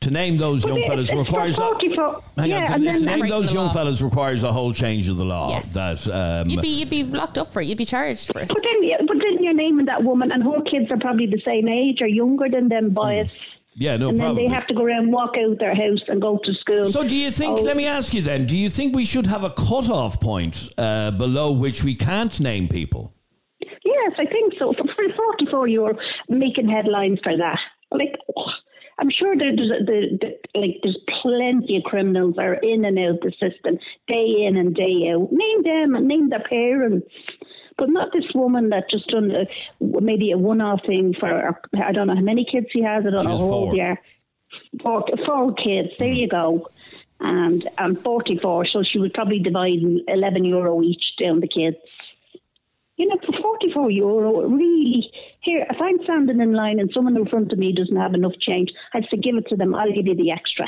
to name those young But fellas it's requires. 44 Hang yeah, on, to, and to then name those young law. fellas requires a whole change of the law. Yes. That um, You'd be you'd be locked up for it. You'd be charged for it. But then, but then you're naming that woman, and her kids are probably the same age or younger than them boys. yeah, no and then they have to go around, walk out their house, and go to school. So, do you think? Oh, Let me ask you then. Do you think we should have a cut-off point uh, below which we can't name people? Yes, I think so. For, for 44, you're making headlines for that. Like, oh, I'm sure there's the, the, like there's plenty of criminals that are in and out the system day in and day out. Name them and name their parents. But not this woman that just done uh, a, maybe a one-off thing for I don't know how many kids she has. I don't She know how four. old they are. Four, four kids. There you go. And I'm 44, so she would probably divide 11 euro each down the kids. You know, for 44 euro, really, here, if I'm standing in line and someone in front of me doesn't have enough change, I'd say, give it to them, I'll give you the extra.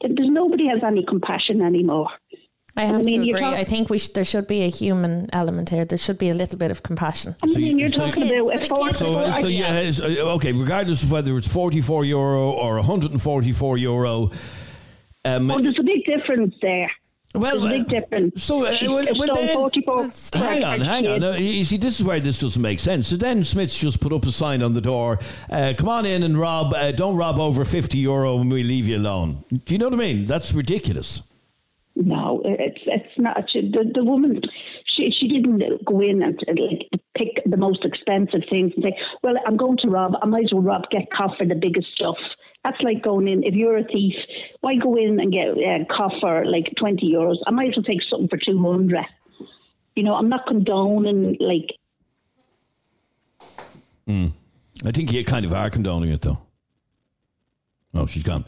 There's nobody has any compassion anymore. I have mean, to agree. talk- I think we sh- there should be a human element here. There should be a little bit of compassion. I mean, you're so- talking Kids, about for a the four, kids. So, four- so yeah, uh, okay. Regardless of whether it's forty-four euro or one hundred and forty-four euro, um, oh, there's a big difference there. Well, there's a big difference. So, uh, well, well, then- 44 hang on, hang on. Uh, you see, this is where this doesn't make sense. So then Smyth's just put up a sign on the door. Uh, come on in and rob. Uh, don't rob over fifty euro, and we leave you alone. Do you know what I mean? That's ridiculous. No, it's it's not. She, the the woman, she she didn't go in and uh, like pick the most expensive things and say, "Well, I'm going to rob. I might as well rob get caught for the biggest stuff." That's like going in. If you're a thief, why go in and get a caught for like twenty euros? I might as well take something for two hundred. You know, I'm not condoning like Mm. I think you kind of are condoning it, though. Oh, she's gone.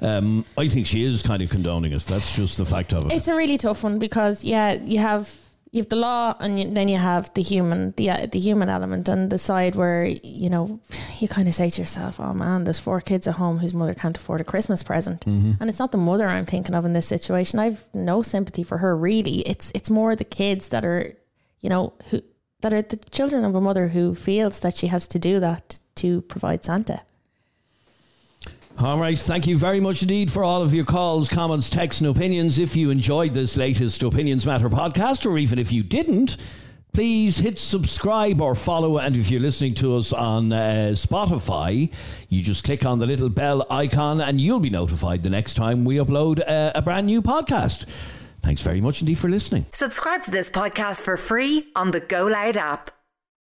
Um, I think she is kind of condoning it. That's just the fact of it. It's a really tough one because yeah, you have you have the law, and then you have the human, the uh, the human element, and the side where you know you kind of say to yourself, "Oh man, there's four kids at home whose mother can't afford a Christmas present," Mhm. and it's not the mother I'm thinking of in this situation. I've no sympathy for her really. It's it's more the kids that are, you know, who that are the children of a mother who feels that she has to do that to provide Santa. All right, thank you very much indeed for all of your calls, comments, texts, and opinions. If you enjoyed this latest Opinions Matter podcast, or even if you didn't, please hit subscribe or follow. And if you're listening to us on uh, Spotify, you just click on the little bell icon and you'll be notified the next time we upload uh, a brand new podcast. Thanks very much indeed for listening. Subscribe to this podcast for free on the Go Loud app.